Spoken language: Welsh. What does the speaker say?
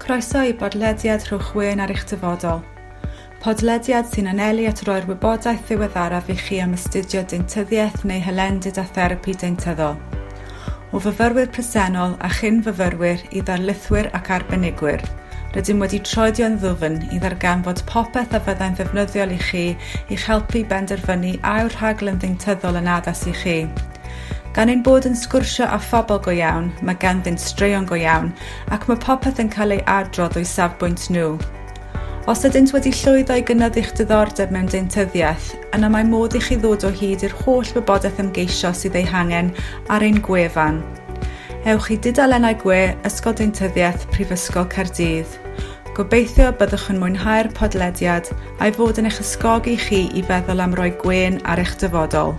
Croeso i bodlediad rhwchwyn ar eich dyfodol. Podlediad sy'n anelu at roi'r wybodaeth ddiweddaraf i chi am astudio deintyddiaeth neu hylendid a therapi deintyddol. O fyfyrwyr presennol a chyn fyfyrwyr i ddarlithwyr ac arbenigwyr – rydym wedi troedio'n ddwfn i ddarganfod popeth a fyddai'n ddefnyddiol i chi i'ch helpu benderfynu a yw'r rhaglen ddeintyddol yn addas i chi. Gan ein bod yn sgwrsio â phobl go iawn, mae ganddynt straeon go iawn ac mae popeth yn cael ei adrodd o'i safbwynt nhw. Os ydynt wedi llwyddo i gynnydd eich diddordeb mewn deintyddiaeth, yna mae modd i chi ddod o hyd i'r holl wybodaeth ymgeisio sydd ei hangen ar ein gwefan. Ewch i dudalennau gwe Ysgol Deintyddiaeth Prifysgol Cardydd. Gobeithio byddwch yn mwynhau'r podlediad a'i fod yn eich ysgogi chi i feddwl am roi gwen ar eich dyfodol.